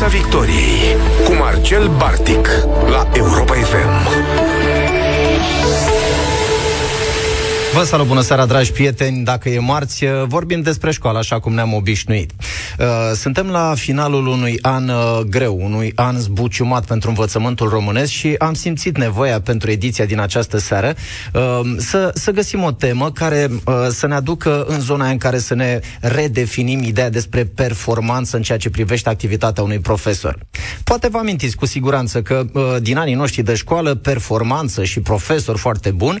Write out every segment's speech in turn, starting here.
Piața Victoriei cu Marcel Bartic la Europa FM. Vă salut, bună seara, dragi prieteni! Dacă e marți, vorbim despre școală, așa cum ne-am obișnuit. Uh, suntem la finalul unui an uh, greu, unui an zbuciumat pentru învățământul românesc și am simțit nevoia pentru ediția din această seară uh, să, să găsim o temă care să ne aducă în zona în care să ne redefinim ideea despre performanță în ceea ce privește activitatea unui profesor. Poate vă amintiți cu siguranță că din anii noștri de școală, performanță și profesor foarte bun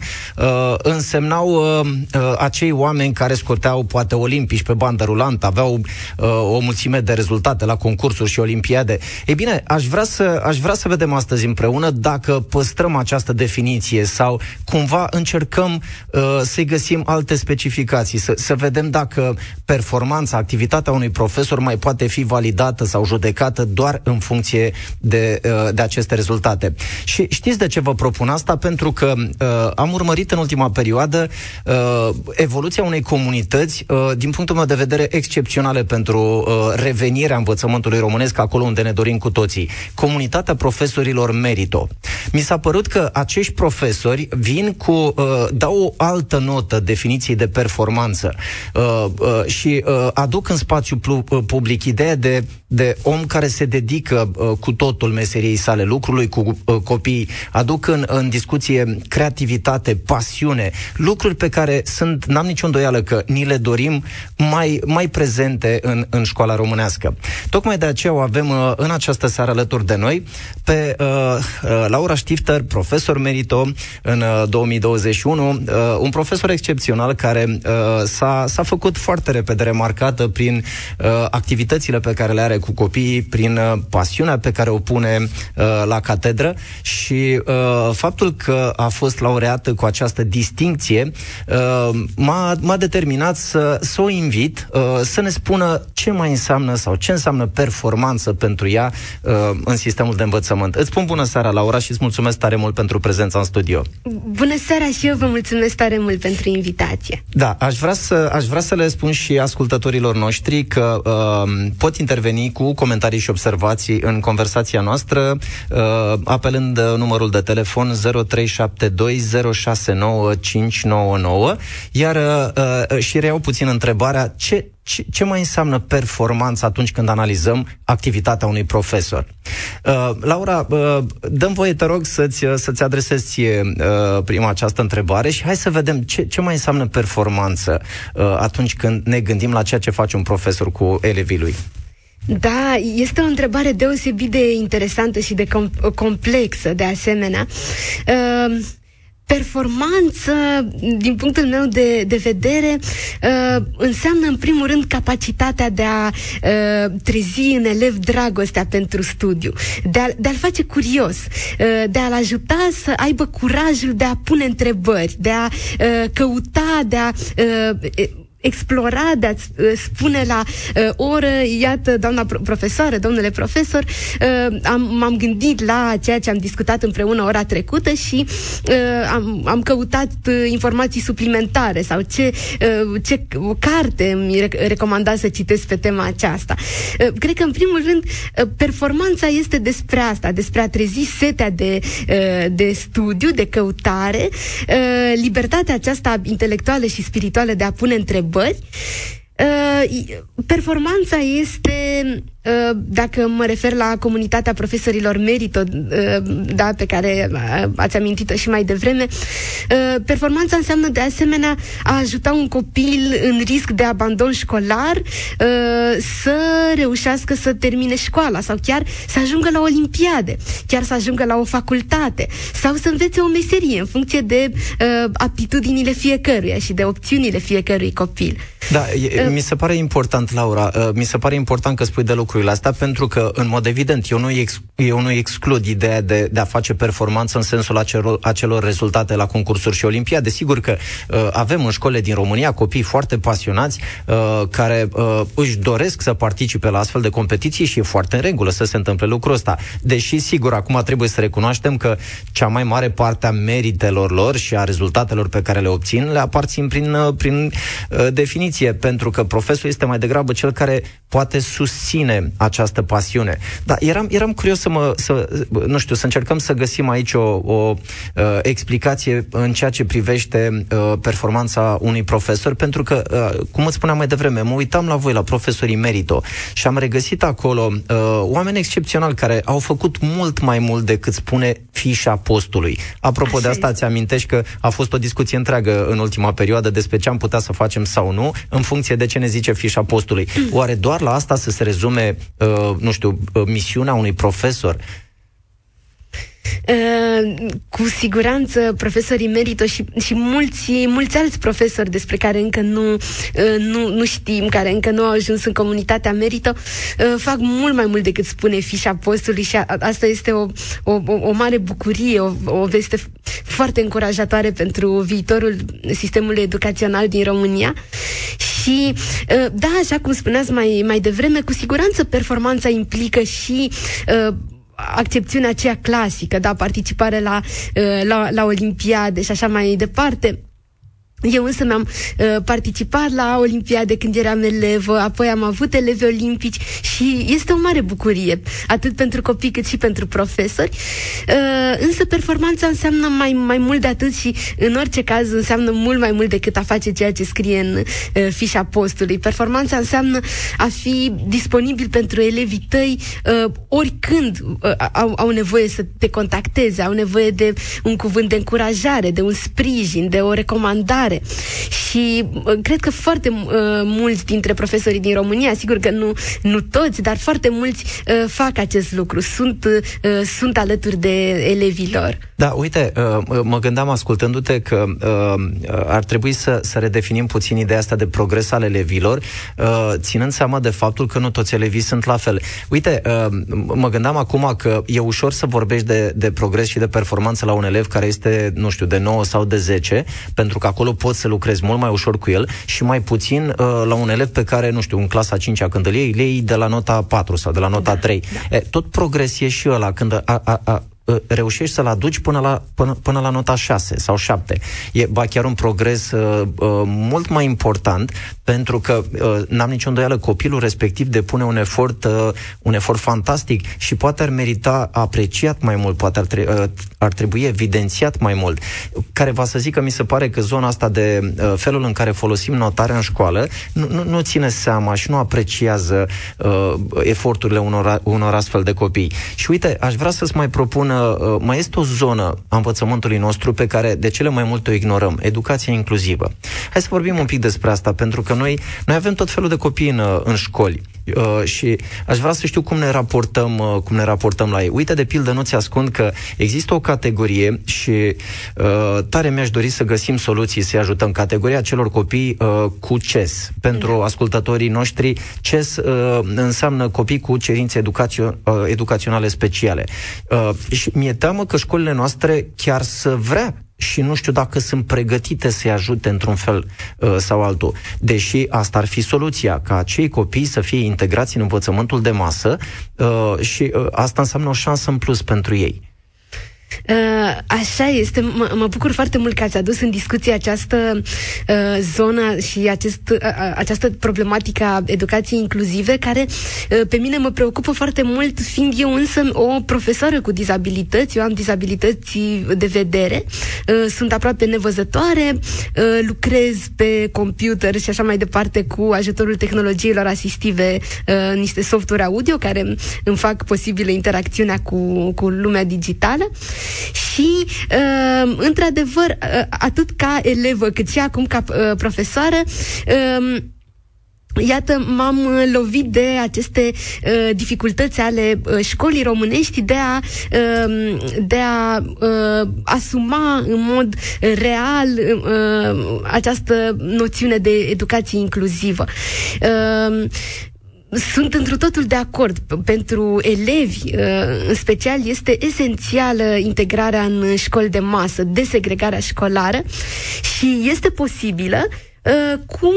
însemnau erau uh, uh, acei oameni care scoteau poate olimpici pe bandă rulantă, aveau uh, o mulțime de rezultate la concursuri și olimpiade. Ei bine, aș vrea, să, aș vrea să vedem astăzi împreună dacă păstrăm această definiție sau cumva încercăm uh, să-i găsim alte specificații, să, să vedem dacă performanța, activitatea unui profesor mai poate fi validată sau judecată doar în funcție de, uh, de aceste rezultate. Și știți de ce vă propun asta? Pentru că uh, am urmărit în ultima perioadă uh, evoluția unei comunități, uh, din punctul meu de vedere, excepționale pentru uh, revenirea învățământului românesc acolo unde ne dorim cu toții. Comunitatea profesorilor Merito. Mi s-a părut că acești profesori vin cu, uh, dau o altă notă definiției de performanță uh, uh, și uh, aduc în spațiu plu- uh, public ideea de, de om care se dedică uh, cu totul meseriei sale, lucrului cu uh, copiii, aduc în, în discuție creativitate, pasiune, lucruri lucruri pe care sunt, n-am nicio îndoială că ni le dorim mai, mai prezente în, în școala românească. Tocmai de aceea o avem uh, în această seară alături de noi pe uh, uh, Laura Stifter, profesor merito în uh, 2021, uh, un profesor excepțional care uh, s-a, s-a făcut foarte repede remarcată prin uh, activitățile pe care le are cu copiii, prin uh, pasiunea pe care o pune uh, la catedră și uh, faptul că a fost laureată cu această distincție uh, m-a, m-a determinat să, să o invit uh, să ne spună ce mai înseamnă sau ce înseamnă performanță pentru ea uh, în sistemul de învățământ. Îți spun bună seara, Laura, și îți mulțumesc tare mult pentru prezența în studio. Bună seara și eu vă mulțumesc tare mult pentru invitație. Da, aș vrea să, aș vrea să le spun și ascultătorilor noștri că uh, pot interveni cu comentarii și observații în conversația noastră, uh, apelând numărul de telefon 0372 069 99, iar uh, uh, și reiau puțin întrebarea ce, ce, ce mai înseamnă performanță atunci când analizăm activitatea unui profesor. Uh, Laura, uh, dăm voie, te rog, să-ți, uh, să-ți adresezi uh, prima această întrebare și hai să vedem ce, ce mai înseamnă performanță uh, atunci când ne gândim la ceea ce face un profesor cu elevii lui. Da, este o întrebare deosebit de interesantă și de com- complexă, de asemenea. Uh, performanță, din punctul meu de, de vedere, uh, înseamnă în primul rând capacitatea de a uh, trezi în elev dragostea pentru studiu, de, a, de a-l face curios, uh, de a-l ajuta să aibă curajul de a pune întrebări, de a uh, căuta, de a uh, explora, de a-ți uh, spune la uh, oră, iată, doamna pro- profesoară, domnule profesor, uh, am, m-am gândit la ceea ce am discutat împreună ora trecută și uh, am, am căutat uh, informații suplimentare sau ce, uh, ce carte mi recomanda să citesc pe tema aceasta. Uh, cred că, în primul rând, uh, performanța este despre asta, despre a trezi setea de, uh, de studiu, de căutare, uh, libertatea aceasta intelectuală și spirituală de a pune întrebări întrebări. Uh, performanța este Uh, dacă mă refer la comunitatea profesorilor Merito, uh, da, pe care uh, ați amintit-o și mai devreme, performanța înseamnă de asemenea a ajuta un copil în risc de abandon școlar să reușească să termine școala sau chiar să ajungă la olimpiade, chiar să ajungă la o facultate sau să învețe o meserie în funcție de aptitudinile fiecăruia și de opțiunile fiecărui copil. Da, e, mi se pare important, Laura, mi se pare important că spui de lucru lucrurile astea, pentru că, în mod evident, eu nu, ex, eu nu exclud ideea de, de a face performanță în sensul acelor, acelor rezultate la concursuri și olimpiade. Sigur că uh, avem în școle din România copii foarte pasionați uh, care uh, își doresc să participe la astfel de competiții și e foarte în regulă să se întâmple lucrul ăsta. Deși, sigur, acum trebuie să recunoaștem că cea mai mare parte a meritelor lor și a rezultatelor pe care le obțin le aparțin prin, uh, prin uh, definiție, pentru că profesorul este mai degrabă cel care poate susține această pasiune. Dar eram, eram curios să mă, să, nu știu, să încercăm să găsim aici o, o uh, explicație în ceea ce privește uh, performanța unui profesor, pentru că, uh, cum îți spuneam mai devreme, mă uitam la voi, la profesorii Merito, și am regăsit acolo uh, oameni excepționali care au făcut mult mai mult decât spune fișa postului. Apropo Așa de asta, ți amintești că a fost o discuție întreagă în ultima perioadă despre ce am putea să facem sau nu, în funcție de ce ne zice fișa postului. Mm. Oare doar la asta să se rezume, uh, nu știu, uh, misiunea unui profesor? Uh, cu siguranță profesorii merită și, și mulți, mulți alți profesori despre care încă nu, uh, nu, nu știm, care încă nu au ajuns în comunitatea merită, uh, fac mult mai mult decât spune fișa postului și a, asta este o, o, o mare bucurie, o, o veste foarte încurajatoare pentru viitorul sistemului educațional din România. Și, da, așa cum spuneați mai, mai devreme, cu siguranță performanța implică și uh, accepțiunea aceea clasică, da, participare la, uh, la, la olimpiade și așa mai departe. Eu însă mi-am uh, participat la Olimpiade când eram elevă, apoi am avut elevi olimpici și este o mare bucurie, atât pentru copii cât și pentru profesori. Uh, însă performanța înseamnă mai, mai mult de atât și în orice caz înseamnă mult mai mult decât a face ceea ce scrie în uh, fișa postului. Performanța înseamnă a fi disponibil pentru elevii tăi uh, oricând uh, au, au nevoie să te contacteze, au nevoie de un cuvânt de încurajare, de un sprijin, de o recomandare mare. Și uh, cred că foarte uh, mulți dintre profesorii din România, sigur că nu, nu toți, dar foarte mulți uh, fac acest lucru, sunt, uh, sunt alături de elevilor. Da, uite, uh, mă gândeam ascultându-te că uh, ar trebui să, să redefinim puțin ideea asta de progres al elevilor, uh, ținând seama de faptul că nu toți elevii sunt la fel. Uite, uh, mă gândeam acum că e ușor să vorbești de, de progres și de performanță la un elev care este, nu știu, de 9 sau de 10, pentru că acolo poți să lucrezi mult mai ușor cu el și mai puțin uh, la un elev pe care, nu știu, în clasa 5 când îl iei, le iei de la nota 4 sau de la nota da, 3. Da. E, tot progres e și ăla când a, a, a, Uh, reușești să-l aduci până la, până, până la nota 6 sau 7. E ba chiar un progres uh, uh, mult mai important pentru că uh, n-am nicio îndoială copilul respectiv depune un efort, uh, un efort fantastic și poate ar merita apreciat mai mult, poate ar, tre- uh, ar trebui evidențiat mai mult. Care va să zic că mi se pare că zona asta de uh, felul în care folosim notarea în școală nu, nu, nu ține seama și nu apreciază uh, eforturile unor, unor astfel de copii. Și uite, aș vrea să-ți mai propun uh, mai este o zonă a învățământului nostru pe care de cele mai multe o ignorăm, educația inclusivă. Hai să vorbim un pic despre asta, pentru că noi, noi avem tot felul de copii în, în școli. Uh, și aș vrea să știu cum ne raportăm, uh, cum ne raportăm la ei. Uite, de pildă, nu-ți ascund că există o categorie și uh, tare mi-aș dori să găsim soluții să ajutăm. Categoria celor copii uh, cu CES. Pentru da. ascultătorii noștri, CES uh, înseamnă copii cu cerințe educațio- uh, educaționale speciale. Uh, și mi-e teamă că școlile noastre chiar să vrea și nu știu dacă sunt pregătite să-i ajute într-un fel uh, sau altul. Deși asta ar fi soluția, ca acei copii să fie integrați în învățământul de masă uh, și uh, asta înseamnă o șansă în plus pentru ei. Uh, așa este, M- mă bucur foarte mult că ați adus în discuție această uh, zonă și acest, uh, uh, această problematică a educației inclusive, care uh, pe mine mă preocupă foarte mult, fiind eu însă o profesoară cu dizabilități, eu am dizabilități de vedere, uh, sunt aproape nevăzătoare, uh, lucrez pe computer și așa mai departe cu ajutorul tehnologiilor asistive, uh, niște software audio care îmi fac posibilă interacțiunea cu, cu lumea digitală și, uh, într-adevăr, uh, atât ca elevă, cât și acum ca uh, profesoară, uh, Iată, m-am lovit de aceste uh, dificultăți ale uh, școlii românești de a, uh, de a uh, asuma în mod real uh, această noțiune de educație inclusivă. Uh, sunt într totul de acord. Pentru elevi, uh, în special, este esențială integrarea în școli de masă, desegregarea școlară și este posibilă Uh, cu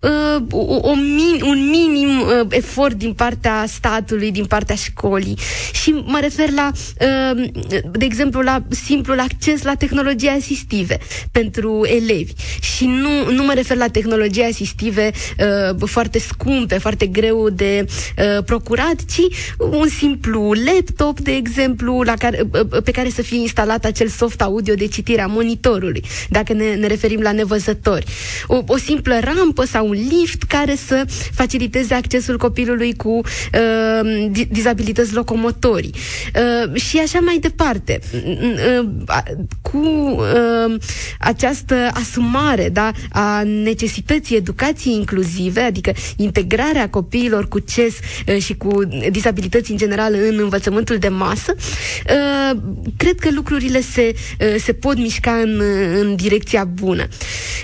uh, o, o min, un minim uh, efort din partea statului, din partea școlii. Și mă refer la, uh, de exemplu, la simplul acces la tehnologii asistive pentru elevi. Și nu, nu mă refer la tehnologii asistive uh, foarte scumpe, foarte greu de uh, procurat, ci un simplu laptop, de exemplu, la care, uh, uh pe care să fie instalat acel soft audio de citire a monitorului, dacă ne, ne referim la nevăzători. O, o, o simplă rampă sau un lift care să faciliteze accesul copilului cu uh, dizabilități locomotorii. Uh, și așa mai departe. Uh, cu uh, această asumare da, a necesității educației inclusive, adică integrarea copiilor cu CES uh, și cu disabilități în general în învățământul de masă, uh, cred că lucrurile se, uh, se pot mișca în, în direcția bună.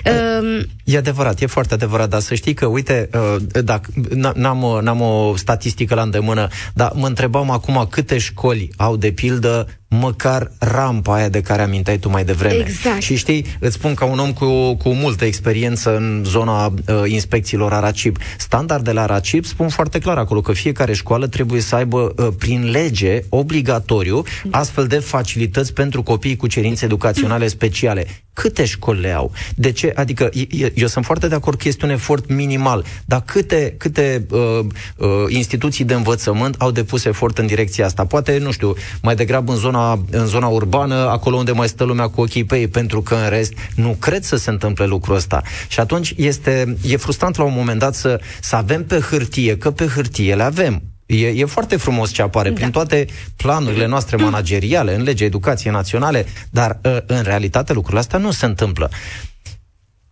Uh, E adevărat, e foarte adevărat, dar să știi că, uite, uh, dacă, n-am, n-am o statistică la îndemână, dar mă întrebam acum câte școli au, de pildă, măcar rampa aia de care aminteai tu mai devreme. Exact. Și știi, îți spun ca un om cu, cu multă experiență în zona uh, inspecțiilor Aracib, standardele Aracib spun foarte clar acolo că fiecare școală trebuie să aibă uh, prin lege obligatoriu astfel de facilități pentru copii cu cerințe educaționale speciale. Câte școli le au? De ce? Adică eu sunt foarte de acord că este un efort minimal, dar câte, câte uh, uh, instituții de învățământ au depus efort în direcția asta? Poate, nu știu, mai degrabă în zona în zona urbană, acolo unde mai stă lumea cu ochii pe ei, pentru că în rest nu cred să se întâmple lucrul ăsta. Și atunci este, e frustrant la un moment dat să, să avem pe hârtie, că pe hârtie le avem, E, e foarte frumos ce apare da. prin toate planurile noastre manageriale, în legea educației naționale, dar ă, în realitate lucrurile astea nu se întâmplă.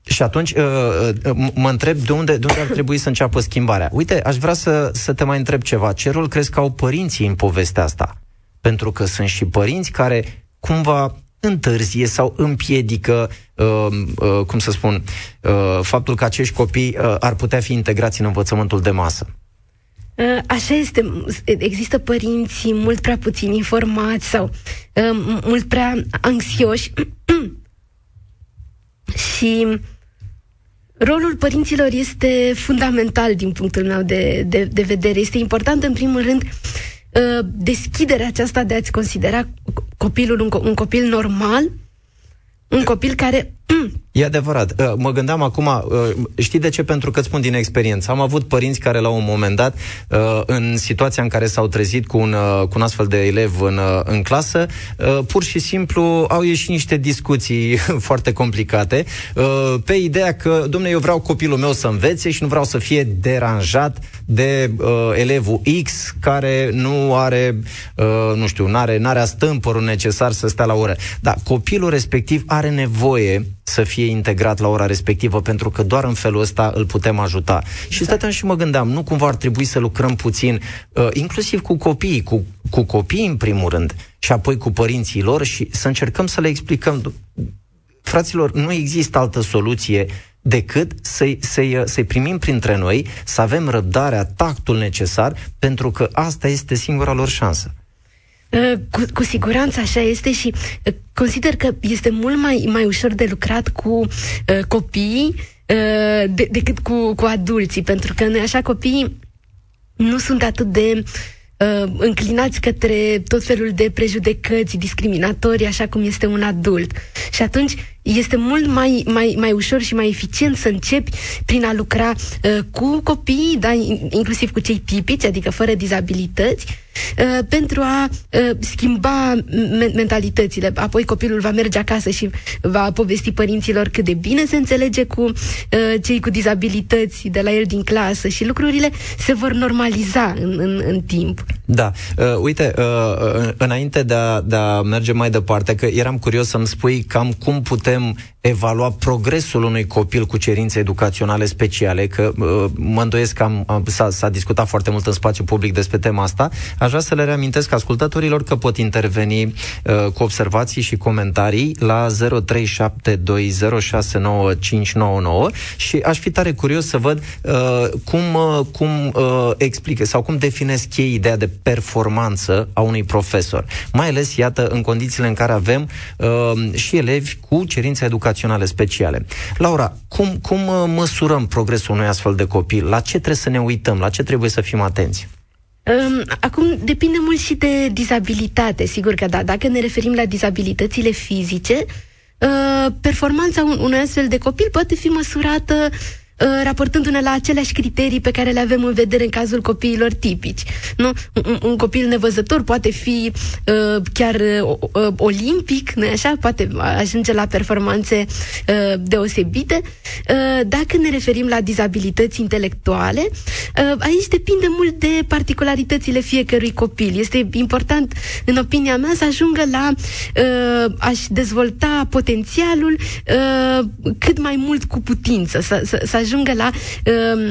Și atunci uh, uh, mă întreb de unde, de unde ar trebui să înceapă schimbarea. Uite, aș vrea să, să te mai întreb ceva. Ce rol crezi că au părinții în povestea asta? Pentru că sunt și părinți care cumva întârzie sau împiedică, uh, uh, cum să spun, uh, faptul că acești copii uh, ar putea fi integrați în învățământul de masă. Uh, așa este. Există părinți mult prea puțin informați sau uh, mult prea anxioși și rolul părinților este fundamental din punctul meu de, de, de vedere. Este important, în primul rând, Uh, deschiderea aceasta de a-ți considera copilul un, un copil normal, un copil care E adevărat. Uh, mă gândeam acum, uh, știi de ce? Pentru că îți spun din experiență. Am avut părinți care la un moment dat, uh, în situația în care s-au trezit cu un, cu un astfel de elev în, în clasă, pur și simplu au ieșit niște discuții foarte complicate pe ideea că, domnule, eu vreau copilul meu să învețe și nu vreau să fie deranjat de elevul X care nu are, nu știu, n-are, n-are astâmpărul necesar să stea la oră. Dar copilul respectiv are nevoie să fie integrat la ora respectivă, pentru că doar în felul ăsta îl putem ajuta. Exact. Și stăteam și mă gândeam, nu cumva ar trebui să lucrăm puțin, uh, inclusiv cu copiii, cu, cu copiii în primul rând, și apoi cu părinții lor și să încercăm să le explicăm, fraților, nu există altă soluție decât să-i, să-i, să-i primim printre noi, să avem răbdarea, tactul necesar, pentru că asta este singura lor șansă. Uh, cu, cu siguranță așa este și uh, consider că este mult mai, mai ușor de lucrat cu uh, copiii uh, de, decât cu, cu adulții, pentru că noi așa copiii nu sunt atât de uh, înclinați către tot felul de prejudecăți discriminatorii, așa cum este un adult. Și atunci este mult mai, mai, mai ușor și mai eficient să începi prin a lucra uh, cu copiii, da, inclusiv cu cei tipici, adică fără dizabilități, uh, pentru a uh, schimba me- mentalitățile. Apoi copilul va merge acasă și va povesti părinților cât de bine se înțelege cu uh, cei cu dizabilități de la el din clasă și lucrurile se vor normaliza în, în, în timp. Da. Uh, uite, uh, înainte de a, de a merge mai departe, că eram curios să-mi spui cam cum putem evalua progresul unui copil cu cerințe educaționale speciale, că uh, mă îndoiesc că am, am, s-a, s-a discutat foarte mult în spațiu public despre tema asta. Aș vrea să le reamintesc ascultătorilor că pot interveni uh, cu observații și comentarii la 0372069599 și aș fi tare curios să văd uh, cum, uh, cum uh, explică sau cum definesc ei ideea de performanță a unui profesor. Mai ales, iată, în condițiile în care avem uh, și elevi cu cerințe educaționale speciale. Laura, cum, cum uh, măsurăm progresul unui astfel de copil? La ce trebuie să ne uităm? La ce trebuie să fim atenți? Um, acum depinde mult și de dizabilitate. Sigur că da, dacă ne referim la dizabilitățile fizice, uh, performanța unui astfel de copil poate fi măsurată Uh, raportându-ne la aceleași criterii pe care le avem în vedere în cazul copiilor tipici. Nu? Un, un copil nevăzător poate fi uh, chiar uh, uh, olimpic, nu așa? Poate ajunge la performanțe uh, deosebite. Uh, dacă ne referim la dizabilități intelectuale, uh, aici depinde mult de particularitățile fiecărui copil. Este important, în opinia mea, să ajungă la uh, a-și dezvolta potențialul uh, cât mai mult cu putință, să, să, să ajungă la uh,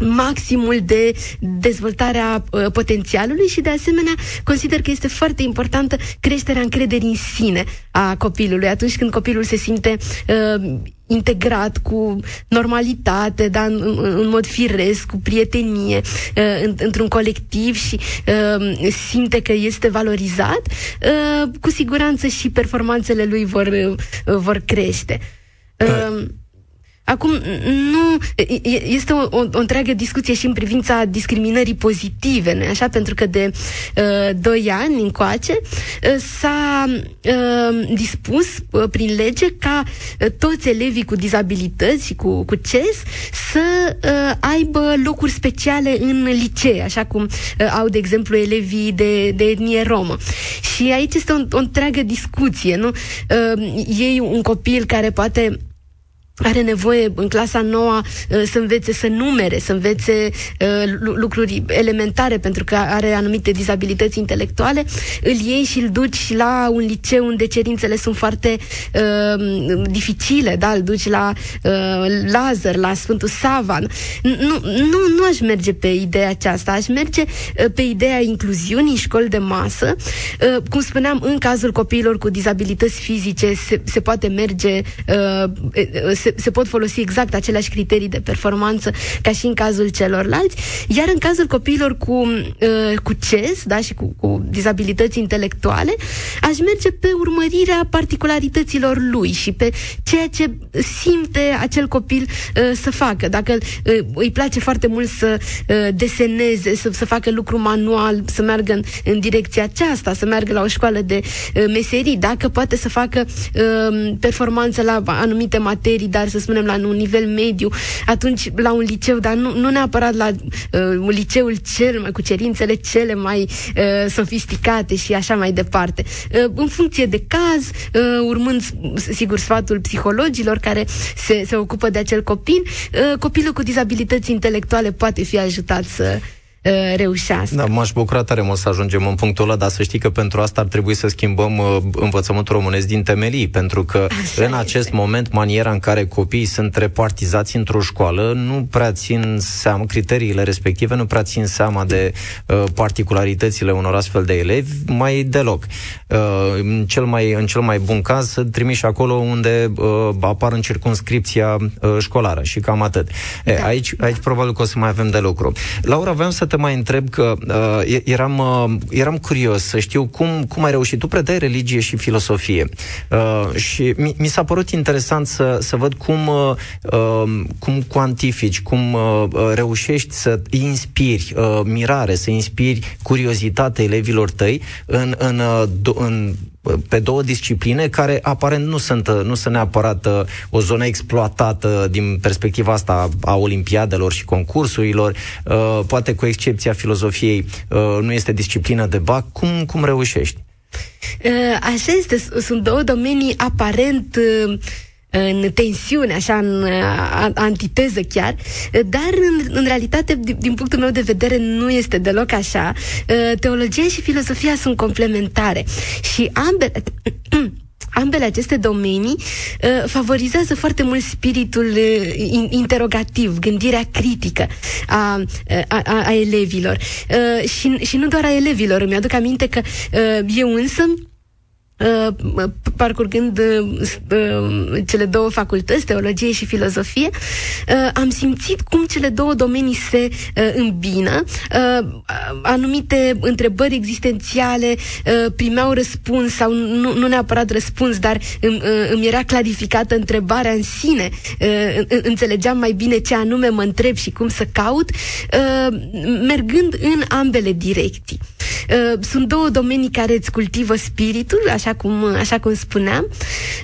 maximul de dezvoltare a uh, potențialului și de asemenea consider că este foarte importantă creșterea încrederii în sine a copilului atunci când copilul se simte uh, integrat cu normalitate, dar în, în mod firesc, cu prietenie, uh, în, într-un colectiv și uh, simte că este valorizat, uh, cu siguranță și performanțele lui vor, uh, vor crește. Uh, Acum, nu, este o, o, o întreagă discuție și în privința discriminării pozitive, nu așa? Pentru că de uh, doi ani încoace uh, s-a uh, dispus uh, prin lege ca uh, toți elevii cu dizabilități și cu, cu CES să uh, aibă locuri speciale în licee, așa cum uh, au, de exemplu, elevii de, de etnie romă. Și aici este o, o întreagă discuție, nu? Uh, ei un copil care poate are nevoie în clasa noua uh, să învețe să numere, să învețe uh, lucruri elementare pentru că are anumite dizabilități intelectuale, îl iei și îl duci la un liceu unde cerințele sunt foarte uh, dificile, da? îl duci la uh, Lazar, la Sfântul Savan. Nu, nu, nu aș merge pe ideea aceasta, aș merge uh, pe ideea incluziunii în școli de masă. Uh, cum spuneam, în cazul copiilor cu dizabilități fizice se, se poate merge uh, se, se pot folosi exact aceleași criterii de performanță ca și în cazul celorlalți, iar în cazul copiilor cu, uh, cu CES da, și cu, cu dizabilități intelectuale, aș merge pe urmărirea particularităților lui și pe ceea ce simte acel copil uh, să facă. Dacă uh, îi place foarte mult să uh, deseneze, să, să facă lucru manual, să meargă în, în direcția aceasta, să meargă la o școală de uh, meserii, dacă poate să facă uh, performanță la anumite materii, dar să spunem la un nivel mediu, atunci la un liceu, dar nu, nu neapărat la uh, un liceul cel mai cu cerințele cele mai uh, sofisticate și așa mai departe. Uh, în funcție de caz, uh, urmând, sigur, sfatul psihologilor care se, se ocupă de acel copil, uh, copilul cu dizabilități intelectuale poate fi ajutat să Uh, reușească. Da, m-aș bucura tare mult să ajungem în punctul ăla, dar să știi că pentru asta ar trebui să schimbăm uh, învățământul românesc din temelii, pentru că Așa în acest este. moment maniera în care copiii sunt repartizați într-o școală nu prea țin seama, criteriile respective nu prea țin seama de uh, particularitățile unor astfel de elevi, mai deloc. Uh, în, cel mai, în cel mai bun caz să trimiși acolo unde uh, apar în circunscripția uh, școlară și cam atât. Da. E, aici, aici probabil că o să mai avem de lucru. Laura, vreau să te mai întreb că uh, eram, uh, eram curios să știu cum, cum ai reușit. Tu predai religie și filosofie uh, și mi, mi s-a părut interesant să, să văd cum, uh, um, cum cuantifici, cum uh, reușești să inspiri uh, mirare, să inspiri curiozitate elevilor tăi în, în, uh, în pe două discipline care aparent nu sunt, nu sunt neapărat uh, o zonă exploatată din perspectiva asta a olimpiadelor și concursurilor, uh, poate cu excepția filozofiei uh, nu este disciplină de bac. Cum, cum reușești? Așa este, sunt două domenii aparent în tensiune, așa, în antiteză chiar, dar în, în realitate, din, din punctul meu de vedere, nu este deloc așa. Teologia și filosofia sunt complementare și ambele ambele aceste domenii uh, favorizează foarte mult spiritul uh, in, interogativ, gândirea critică a, a, a, a elevilor. Uh, și, și nu doar a elevilor. Îmi aduc aminte că uh, eu însă uh, parcurgând uh, cele două facultăți, teologie și filozofie, uh, am simțit cum cele două domenii se uh, îmbină, uh, anumite întrebări existențiale uh, primeau răspuns sau nu, nu neapărat răspuns, dar îmi, uh, îmi era clarificată întrebarea în sine, uh, înțelegeam mai bine ce anume mă întreb și cum să caut, uh, mergând în ambele direcții. Uh, sunt două domenii care îți cultivă spiritul, așa cum, așa cum spuneam.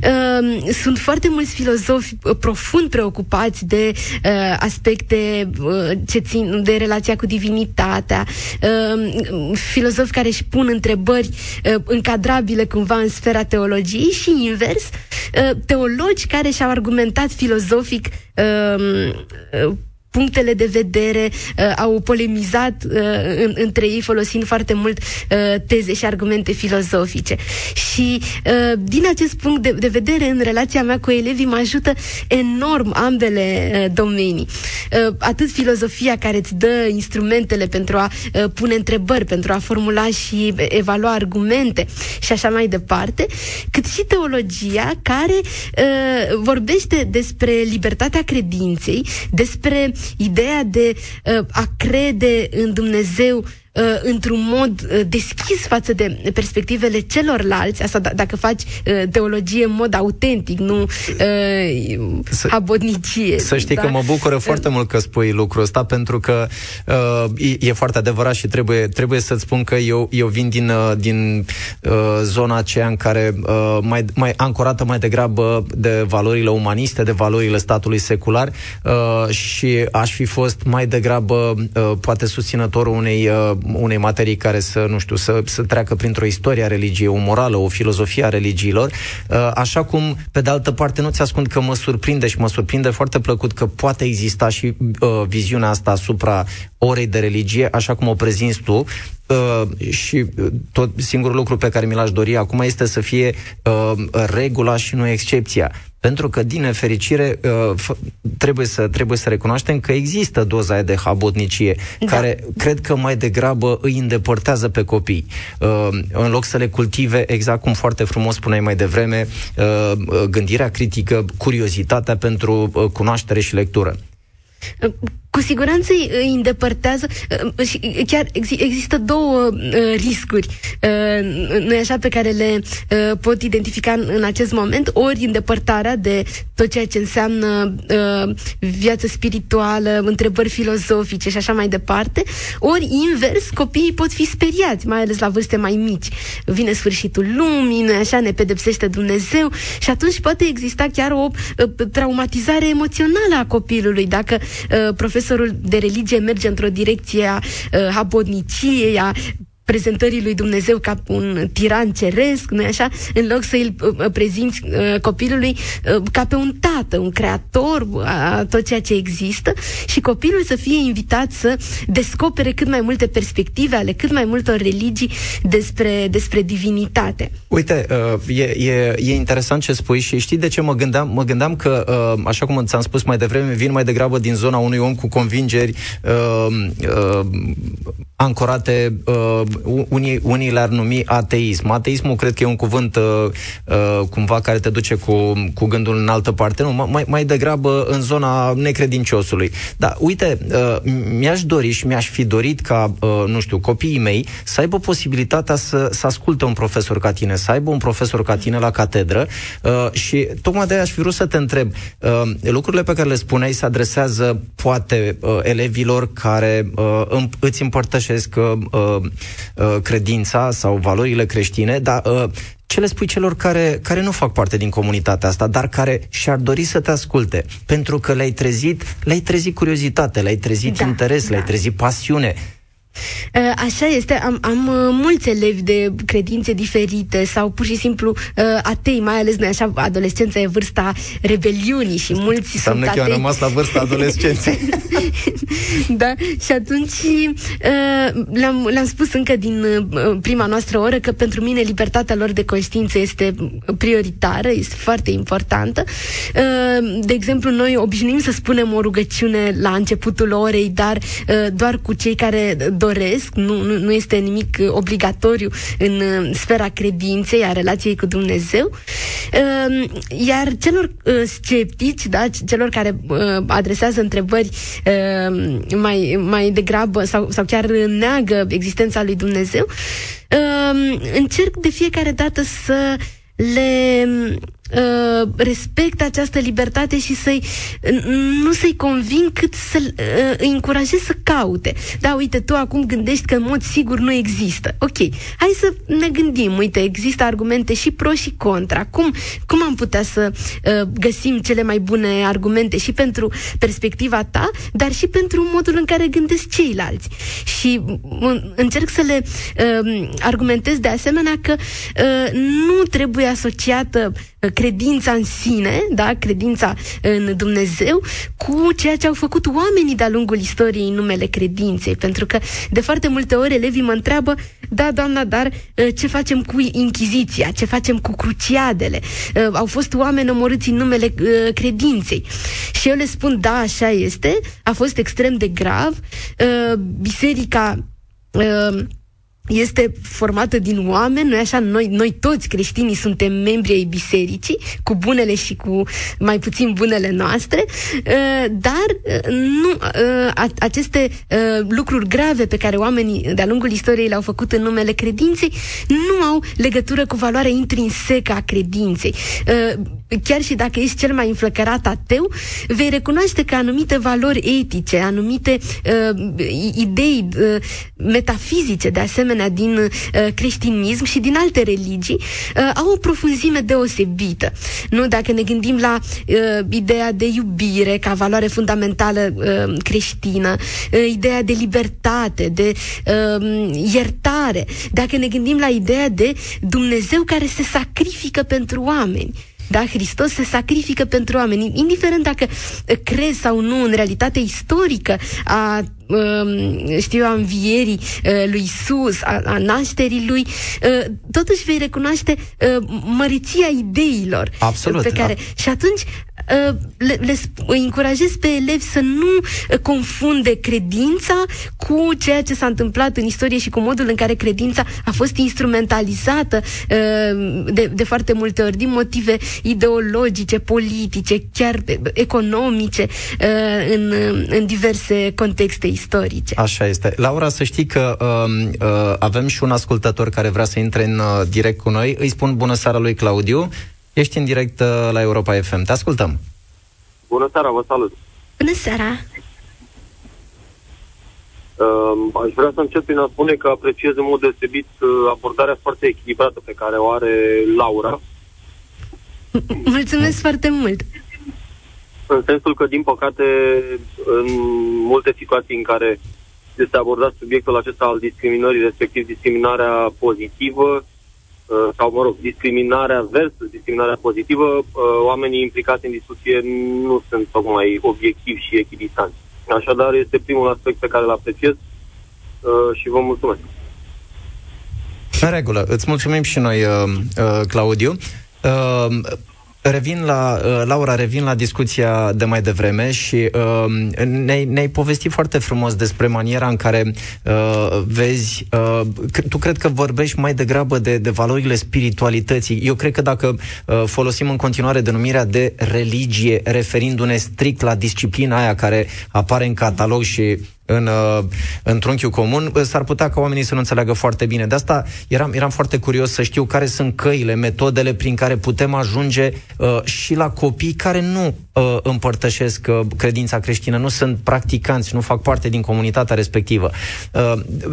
Uh, sunt foarte mulți filozofi uh, profund preocupați de uh, aspecte uh, ce țin de relația cu divinitatea, uh, filozofi care își pun întrebări uh, încadrabile cumva în sfera teologiei și invers, uh, teologi care și-au argumentat filozofic uh, uh, punctele de vedere, uh, au polemizat uh, în, între ei folosind foarte mult uh, teze și argumente filozofice. Și uh, din acest punct de, de vedere, în relația mea cu elevii, mă ajută enorm ambele uh, domenii. Uh, atât filozofia care îți dă instrumentele pentru a uh, pune întrebări, pentru a formula și evalua argumente și așa mai departe, cât și teologia care uh, vorbește despre libertatea credinței, despre ideea de uh, a crede în Dumnezeu uh, într-un mod uh, deschis față de perspectivele celorlalți, asta d- dacă faci uh, teologie în mod autentic, nu uh, să, abodnicie. Să știi da? că mă bucură uh, foarte mult că spui lucrul ăsta, pentru că uh, e, e foarte adevărat și trebuie, trebuie să-ți spun că eu, eu vin din, uh, din uh, zona aceea în care uh, mai, mai ancorată mai degrabă de valorile umaniste, de valorile statului secular uh, și aș fi fost mai degrabă uh, poate susținătorul unei uh, unei materii care să, nu știu, să, să treacă printr-o istorie a religiei, o morală, o filozofie a religiilor, uh, așa cum, pe de altă parte, nu ți-ascund că mă surprinde și mă surprinde foarte plăcut că poate exista și uh, viziunea asta asupra orei de religie, așa cum o prezinți tu, Uh, și tot singurul lucru pe care mi l-aș dori acum este să fie uh, regula și nu excepția. Pentru că, din nefericire, uh, trebuie să, trebuie să recunoaștem că există doza aia de habotnicie, da. care cred că mai degrabă îi îndepărtează pe copii. Uh, în loc să le cultive, exact cum foarte frumos spuneai mai devreme, uh, gândirea critică, curiozitatea pentru cunoaștere și lectură. Cu siguranță îi îndepărtează uh, și chiar există două uh, riscuri, uh, nu așa, pe care le pot identifica în acest moment, ori îndepărtarea de tot ceea ce înseamnă viață spirituală, întrebări filozofice și așa mai departe, ori invers, copiii pot fi speriați, mai ales la vârste mai mici. Vine sfârșitul lumii, nu așa, ne pedepsește Dumnezeu și atunci poate exista chiar o traumatizare emoțională a copilului. Dacă profesorul profesorul de religie merge într-o direcție a uh, abodniciei, a prezentării lui Dumnezeu ca un tiran ceresc, nu așa? În loc să îl uh, uh, prezinți uh, copilului uh, ca pe un tată, un creator a tot ceea ce există și copilul să fie invitat să descopere cât mai multe perspective ale cât mai multor religii despre, despre divinitate. Uite, uh, e, e, e interesant ce spui și știi de ce mă gândeam? Mă gândeam că, uh, așa cum ți-am spus mai devreme, vin mai degrabă din zona unui om cu convingeri uh, uh, ancorate uh, unii, unii le-ar numi ateism. Ateismul cred că e un cuvânt uh, uh, cumva care te duce cu, cu gândul în altă parte, nu, mai, mai degrabă în zona necredinciosului. Dar uite, uh, mi-aș dori și mi-aș fi dorit ca, uh, nu știu, copiii mei să aibă posibilitatea să, să asculte un profesor ca tine, să aibă un profesor ca tine la catedră uh, și tocmai de aia aș fi vrut să te întreb, uh, lucrurile pe care le spuneai se adresează poate uh, elevilor care uh, îți împărtășesc uh, uh, Uh, credința sau valorile creștine, dar uh, ce le spui celor care, care nu fac parte din comunitatea asta, dar care și-ar dori să te asculte? Pentru că le-ai trezit, le-ai trezit curiozitate, le-ai trezit da, interes, da. le-ai trezit pasiune. Uh, așa este, am, am uh, mulți elevi de credințe diferite sau pur și simplu uh, atei, mai ales noi așa, adolescența e vârsta rebeliunii și mulți Înseamnă sunt atei. că am rămas la vârsta adolescenței. da, și atunci le-am, le-am spus încă din prima noastră oră că pentru mine libertatea lor de conștiință este prioritară, este foarte importantă. De exemplu, noi obișnuim să spunem o rugăciune la începutul orei, dar doar cu cei care doresc, nu, nu, nu este nimic obligatoriu în sfera credinței, a relației cu Dumnezeu. Uh, iar celor uh, sceptici, da, celor care uh, adresează întrebări uh, mai, mai degrabă sau, sau chiar neagă existența lui Dumnezeu, uh, încerc de fiecare dată să le uh, respect această libertate și să-i nu să-i convin cât să uh, îi încurajez să caute. Da, uite, tu acum gândești că în mod sigur nu există. Ok, hai să ne gândim. Uite, există argumente și pro și contra. Cum, cum am putea să uh, găsim cele mai bune argumente și pentru perspectiva ta, dar și pentru modul în care gândesc ceilalți. Și uh, încerc să le uh, argumentez de asemenea că uh, nu trebuie asociată credința în sine, da, credința în Dumnezeu, cu ceea ce au făcut oamenii de-a lungul istoriei în numele credinței. Pentru că de foarte multe ori elevii mă întreabă, da, doamna, dar uh, ce facem cu Inchiziția, ce facem cu cruciadele? Uh, au fost oameni omorâți în numele uh, credinței. Și eu le spun, da, așa este, a fost extrem de grav, biserica este formată din oameni, noi așa, noi, noi toți creștinii suntem membri ai bisericii, cu bunele și cu mai puțin bunele noastre, uh, dar uh, nu uh, aceste lucruri grave pe care oamenii de-a lungul istoriei le-au făcut în numele credinței nu au legătură cu valoarea intrinsecă a credinței. Chiar și dacă ești cel mai înflăcărat ateu, vei recunoaște că anumite valori etice, anumite idei metafizice, de asemenea, asemenea din uh, creștinism și din alte religii uh, au o profunzime deosebită. Nu? Dacă ne gândim la uh, ideea de iubire ca valoare fundamentală uh, creștină, uh, ideea de libertate, de uh, iertare, dacă ne gândim la ideea de Dumnezeu care se sacrifică pentru oameni, da, Hristos se sacrifică pentru oameni, indiferent dacă crezi sau nu în realitatea istorică a Um, știu eu, a învierii uh, lui Isus, a, a nașterii lui, uh, totuși vei recunoaște uh, măriția ideilor Absolut, pe care... Da. Și atunci le, le îi încurajez pe elevi să nu confunde credința cu ceea ce s-a întâmplat în istorie și cu modul în care credința a fost instrumentalizată de, de foarte multe ori din motive ideologice, politice, chiar economice în, în diverse contexte istorice. Așa este. Laura, să știi că uh, uh, avem și un ascultător care vrea să intre în uh, direct cu noi. Îi spun bună seara lui Claudiu. Ești în direct uh, la Europa FM. Te ascultăm. Bună seara, vă salut. Bună seara. Uh, aș vrea să încep prin a spune că apreciez în mod deosebit uh, abordarea foarte echilibrată pe care o are Laura. Mulțumesc foarte mult în sensul că, din păcate, în multe situații în care este abordat subiectul acesta al discriminării, respectiv discriminarea pozitivă, uh, sau, mă rog, discriminarea versus discriminarea pozitivă, uh, oamenii implicați în discuție nu sunt tocmai obiectivi și echidistanți. Așadar, este primul aspect pe care îl apreciez uh, și vă mulțumesc. În regulă. Îți mulțumim și noi, Claudiu. Revin la, uh, Laura, revin la discuția de mai devreme și uh, ne-ai, ne-ai povestit foarte frumos despre maniera în care uh, vezi, uh, tu cred că vorbești mai degrabă de, de valorile spiritualității. Eu cred că dacă uh, folosim în continuare denumirea de religie, referindu-ne strict la disciplina aia care apare în catalog și în, uh, în trunchiul comun, uh, s-ar putea ca oamenii să nu înțeleagă foarte bine. De asta eram, eram foarte curios să știu care sunt căile, metodele prin care putem ajunge uh, și la copii care nu uh, împărtășesc uh, credința creștină, nu sunt practicanți, nu fac parte din comunitatea respectivă. Uh,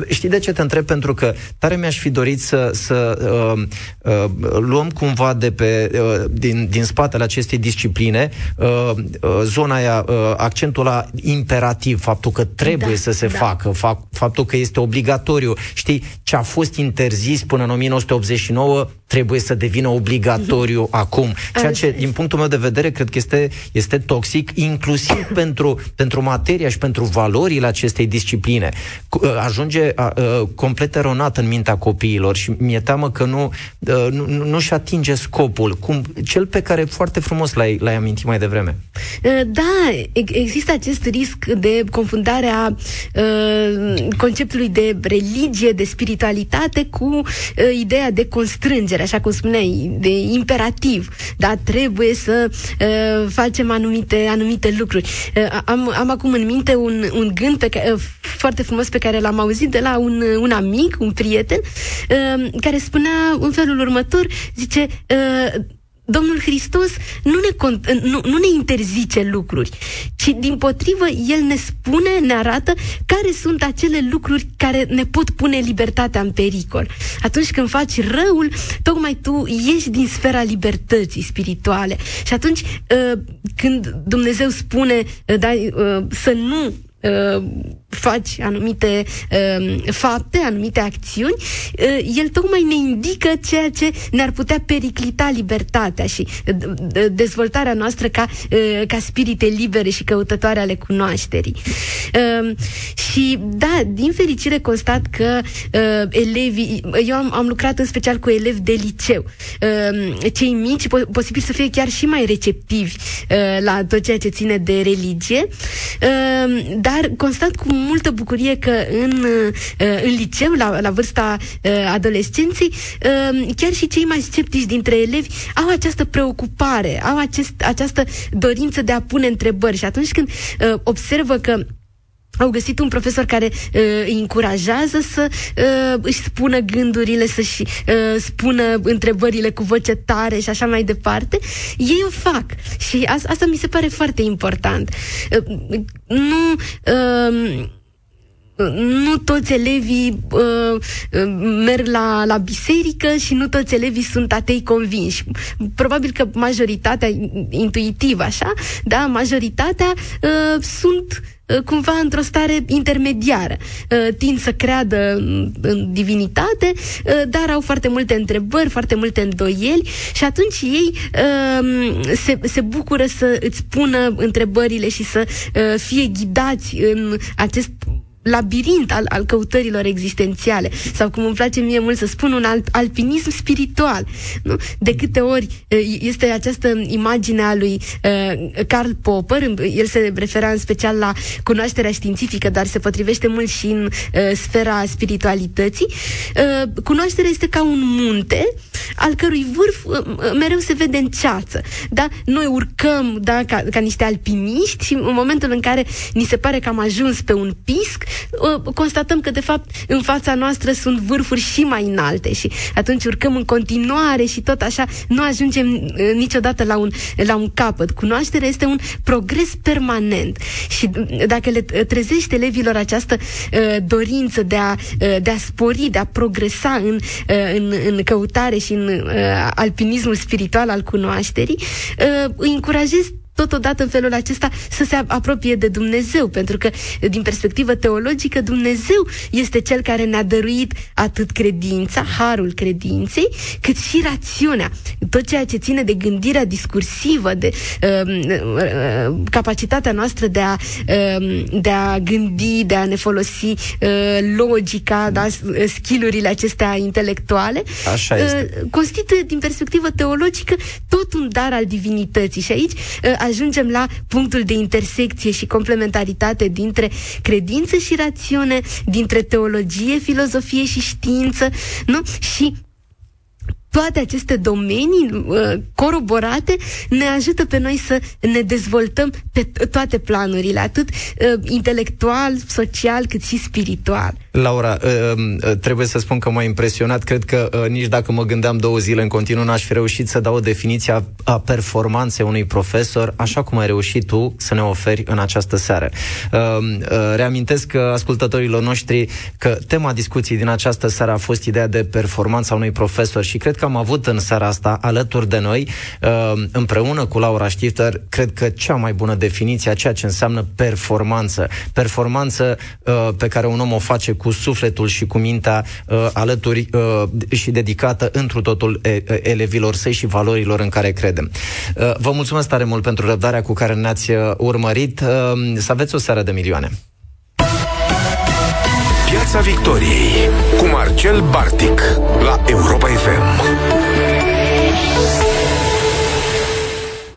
știi de ce te întreb? Pentru că tare mi-aș fi dorit să, să uh, uh, luăm cumva de pe, uh, din, din spatele acestei discipline uh, uh, zona aia, uh, accentul la imperativ, faptul că trebuie trebuie da, să se da. facă, fac, faptul că este obligatoriu. Știi, ce a fost interzis până în 1989 trebuie să devină obligatoriu mm-hmm. acum. Ceea ce, din punctul meu de vedere, cred că este, este toxic, inclusiv pentru, pentru materia și pentru valorile acestei discipline. Ă, ajunge a, a, ă, complet eronat în mintea copiilor și mi-e teamă că nu, a, ă, nu, nu, nu-și atinge scopul, cum, cel pe care foarte frumos l-ai, l-ai amintit mai devreme. Da, există acest risc de confundare a uh, conceptului de religie, de spiritualitate cu uh, ideea de constrângere, așa cum spuneai, de imperativ. Da, trebuie să uh, facem anumite, anumite lucruri. Uh, am, am acum în minte un, un gând pe care, uh, foarte frumos pe care l-am auzit de la un, un amic, un prieten, uh, care spunea în felul următor, zice, uh, Domnul Hristos nu ne, nu, nu ne interzice lucruri, ci din potrivă El ne spune, ne arată care sunt acele lucruri care ne pot pune libertatea în pericol. Atunci când faci răul, tocmai tu ieși din sfera libertății spirituale. Și atunci uh, când Dumnezeu spune uh, da, uh, să nu uh, faci anumite uh, fapte, anumite acțiuni, uh, el tocmai ne indică ceea ce ne-ar putea periclita libertatea și uh, dezvoltarea noastră ca, uh, ca spirite libere și căutătoare ale cunoașterii. Uh, și da, din fericire constat că uh, elevii, eu am, am lucrat în special cu elevi de liceu, uh, cei mici, po- posibil să fie chiar și mai receptivi uh, la tot ceea ce ține de religie, uh, dar constat cu multă bucurie că în, uh, în liceu, la, la vârsta uh, adolescenței, uh, chiar și cei mai sceptici dintre elevi au această preocupare, au acest, această dorință de a pune întrebări. Și atunci când observă că au găsit un profesor care uh, îi încurajează să uh, își spună gândurile, să-și uh, spună întrebările cu voce tare și așa mai departe. Ei o fac și a- asta mi se pare foarte important. Uh, nu... Uh, nu toți elevii uh, merg la, la biserică și nu toți elevii sunt atei convinși. Probabil că majoritatea, intuitiv așa, da, majoritatea uh, sunt uh, cumva într-o stare intermediară. Uh, tind să creadă în divinitate, uh, dar au foarte multe întrebări, foarte multe îndoieli și atunci ei se, se bucură să îți pună întrebările și să fie ghidați în acest labirint al, al căutărilor existențiale sau cum îmi place mie mult să spun un alt, alpinism spiritual. Nu? De câte ori este această imagine a lui uh, Karl Popper, el se refera în special la cunoașterea științifică, dar se potrivește mult și în uh, sfera spiritualității. Uh, cunoașterea este ca un munte al cărui vârf uh, mereu se vede în ceață. Da? Noi urcăm da, ca, ca niște alpiniști și în momentul în care ni se pare că am ajuns pe un pisc, constatăm că, de fapt, în fața noastră sunt vârfuri și mai înalte și atunci urcăm în continuare și tot așa nu ajungem uh, niciodată la un, la un capăt. Cunoașterea este un progres permanent și dacă le trezește elevilor această uh, dorință de a, uh, de a spori, de a progresa în, uh, în, în căutare și în uh, alpinismul spiritual al cunoașterii, uh, îi încurajez totodată în felul acesta să se apropie de Dumnezeu, pentru că din perspectivă teologică Dumnezeu este cel care ne-a dăruit atât credința, harul credinței, cât și rațiunea. Tot ceea ce ține de gândirea discursivă, de uh, uh, capacitatea noastră de a, uh, de a gândi, de a ne folosi uh, logica, da, skillurile acestea intelectuale, Așa este. Uh, constituie din perspectivă teologică tot un dar al divinității. Și aici uh, ajungem la punctul de intersecție și complementaritate dintre credință și rațiune, dintre teologie, filozofie și știință, nu? Și toate aceste domenii uh, coroborate ne ajută pe noi să ne dezvoltăm pe toate planurile, atât uh, intelectual, social, cât și spiritual. Laura, uh, uh, trebuie să spun că m-a impresionat. Cred că uh, nici dacă mă gândeam două zile în continuu, n-aș fi reușit să dau o definiție a, a performanței unui profesor, așa cum ai reușit tu să ne oferi în această seară. Uh, uh, reamintesc uh, ascultătorilor noștri că tema discuției din această seară a fost ideea de performanța unui profesor și cred că am avut în seara asta alături de noi, uh, împreună cu Laura Stifter, cred că cea mai bună definiție a ceea ce înseamnă performanță. Performanță uh, pe care un om o face cu sufletul și cu mintea uh, alături și dedicată întru totul elevilor săi și valorilor în care credem. Vă mulțumesc tare mult pentru răbdarea cu care ne-ați urmărit. Să aveți o seară de milioane. Piața Victoriei cu Marcel Bartic la Europa FM.